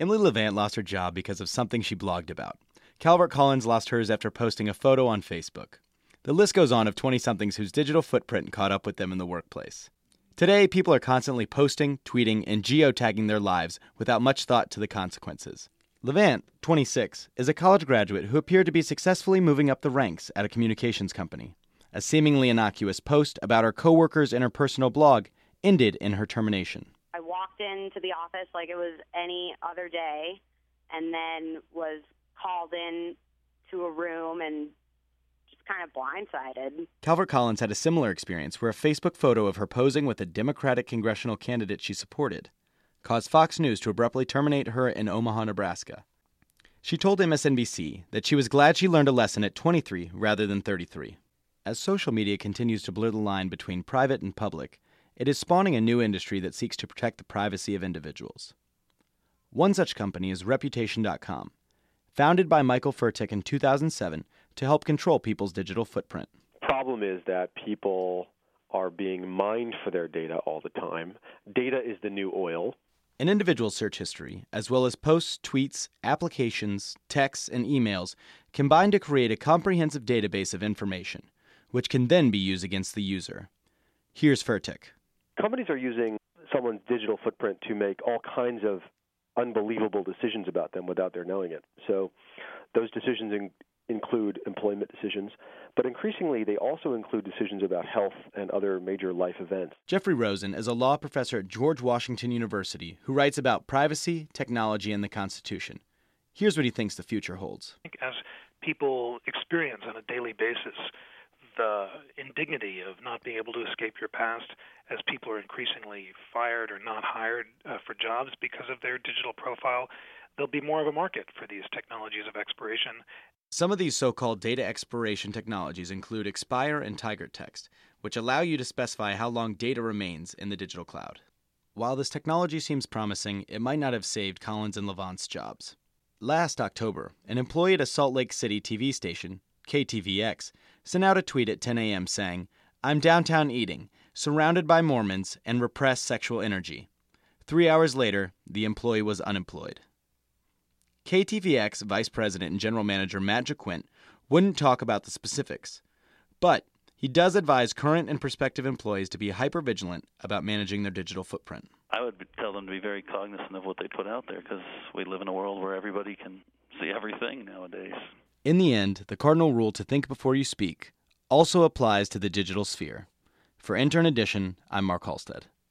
Emily Levant lost her job because of something she blogged about. Calvert Collins lost hers after posting a photo on Facebook. The list goes on of 20 somethings whose digital footprint caught up with them in the workplace. Today, people are constantly posting, tweeting, and geotagging their lives without much thought to the consequences. Levant, 26, is a college graduate who appeared to be successfully moving up the ranks at a communications company. A seemingly innocuous post about her coworkers in her personal blog ended in her termination. Walked into the office like it was any other day and then was called in to a room and just kind of blindsided. Calvert Collins had a similar experience where a Facebook photo of her posing with a Democratic congressional candidate she supported caused Fox News to abruptly terminate her in Omaha, Nebraska. She told MSNBC that she was glad she learned a lesson at 23 rather than 33. As social media continues to blur the line between private and public, it is spawning a new industry that seeks to protect the privacy of individuals. One such company is Reputation.com, founded by Michael Fertik in 2007 to help control people's digital footprint. Problem is that people are being mined for their data all the time. Data is the new oil. An individual's search history, as well as posts, tweets, applications, texts, and emails, combine to create a comprehensive database of information, which can then be used against the user. Here's Fertik. Companies are using someone's digital footprint to make all kinds of unbelievable decisions about them without their knowing it. So those decisions in, include employment decisions, but increasingly they also include decisions about health and other major life events. Jeffrey Rosen is a law professor at George Washington University who writes about privacy, technology, and the Constitution. Here's what he thinks the future holds. As people experience on a daily basis the indignity of not being able to escape your past as people are increasingly fired or not hired uh, for jobs because of their digital profile, there'll be more of a market for these technologies of expiration. Some of these so called data expiration technologies include Expire and Tiger Text, which allow you to specify how long data remains in the digital cloud. While this technology seems promising, it might not have saved Collins and Levant's jobs. Last October, an employee at a Salt Lake City TV station, KTVX, sent out a tweet at 10 a.m. saying, I'm downtown eating, surrounded by Mormons and repressed sexual energy. Three hours later, the employee was unemployed. KTVX Vice President and General Manager Matt Jaquint wouldn't talk about the specifics, but he does advise current and prospective employees to be hypervigilant about managing their digital footprint. I would tell them to be very cognizant of what they put out there because we live in a world where everybody can see everything nowadays. In the end, the cardinal rule to think before you speak also applies to the digital sphere. For Intern Edition, I'm Mark Halstead.